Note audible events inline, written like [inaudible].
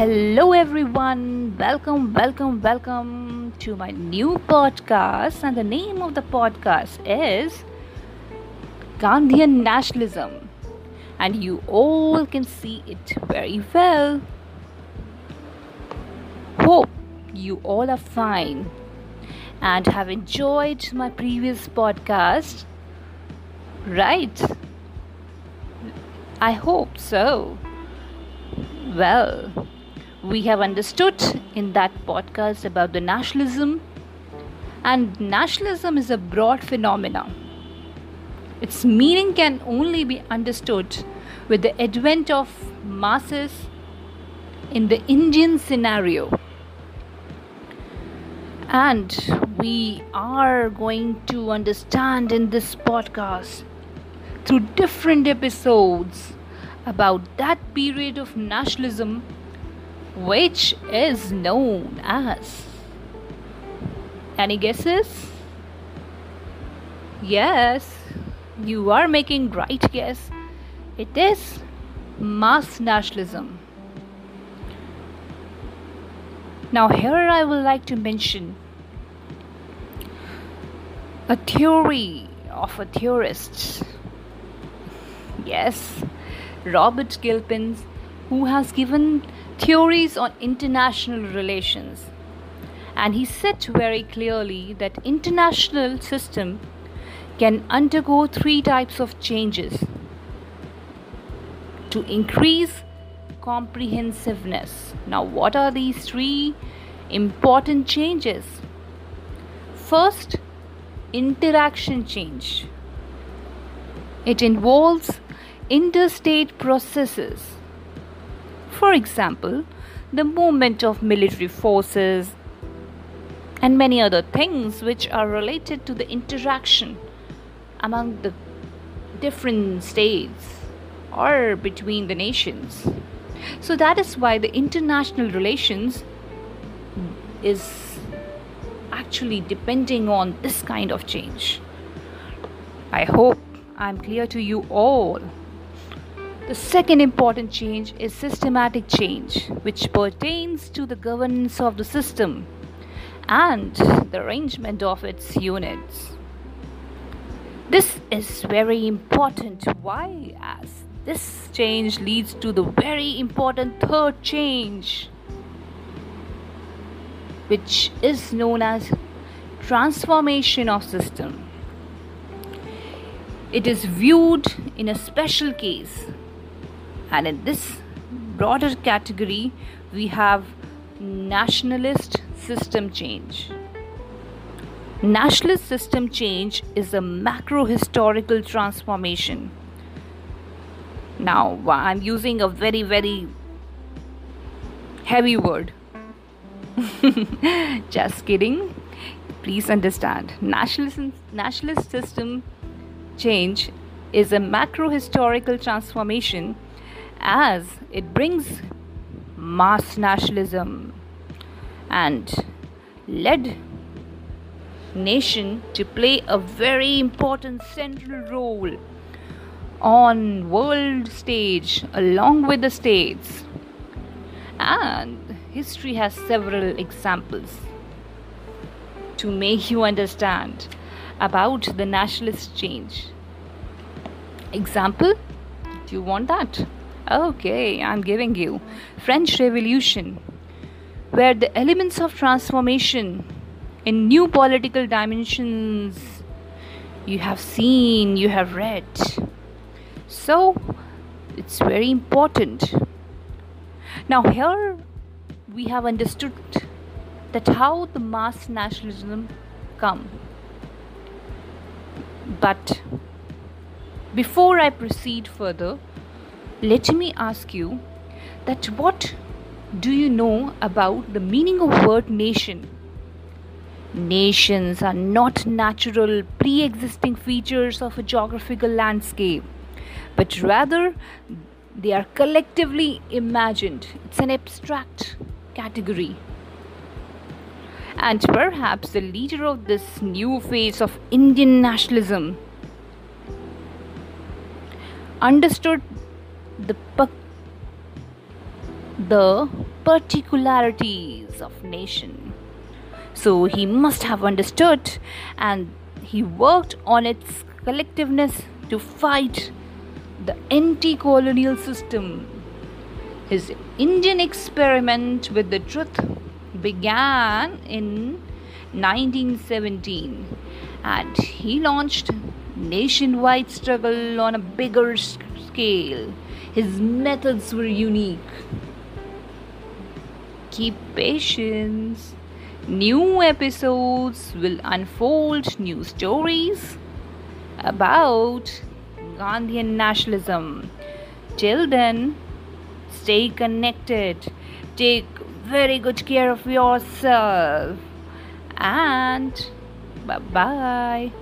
Hello, everyone. Welcome, welcome, welcome to my new podcast. And the name of the podcast is Gandhian Nationalism. And you all can see it very well. Hope you all are fine and have enjoyed my previous podcast. Right? I hope so. Well, we have understood in that podcast about the nationalism, and nationalism is a broad phenomenon. Its meaning can only be understood with the advent of masses in the Indian scenario. And we are going to understand in this podcast through different episodes about that period of nationalism which is known as. Any guesses? Yes, you are making right guess. It is mass nationalism. Now, here I would like to mention a theory of a theorist. Yes, Robert Gilpin, who has given theories on international relations. And he said very clearly that international system can undergo three types of changes to increase comprehensiveness. Now, what are these three important changes? First, interaction change. It involves interstate processes for example, the movement of military forces and many other things which are related to the interaction among the different states or between the nations. So that is why the international relations is actually depending on this kind of change. I hope I'm clear to you all. The second important change is systematic change, which pertains to the governance of the system and the arrangement of its units. This is very important. Why? As this change leads to the very important third change, which is known as transformation of system. It is viewed in a special case and in this broader category we have nationalist system change. Nationalist system change is a macro historical transformation. Now i'm using a very very heavy word. [laughs] Just kidding. Please understand. Nationalist nationalist system change is a macro historical transformation as it brings mass nationalism and led nation to play a very important central role on world stage along with the states. And history has several examples to make you understand about the nationalist change. Example? Do you want that Okay, I'm giving you French Revolution, where the elements of transformation in new political dimensions you have seen, you have read. So, it's very important. Now, here we have understood that how the mass nationalism come. But before I proceed further, let me ask you that what do you know about the meaning of word nation? Nations are not natural pre-existing features of a geographical landscape but rather they are collectively imagined. It's an abstract category. And perhaps the leader of this new phase of indian nationalism understood the the particularities of nation. So he must have understood and he worked on its collectiveness to fight the anti colonial system. His Indian experiment with the truth began in 1917 and he launched nationwide struggle on a bigger scale. His methods were unique. Keep patience. New episodes will unfold new stories about Gandhian nationalism. Till then, stay connected. Take very good care of yourself. And bye bye.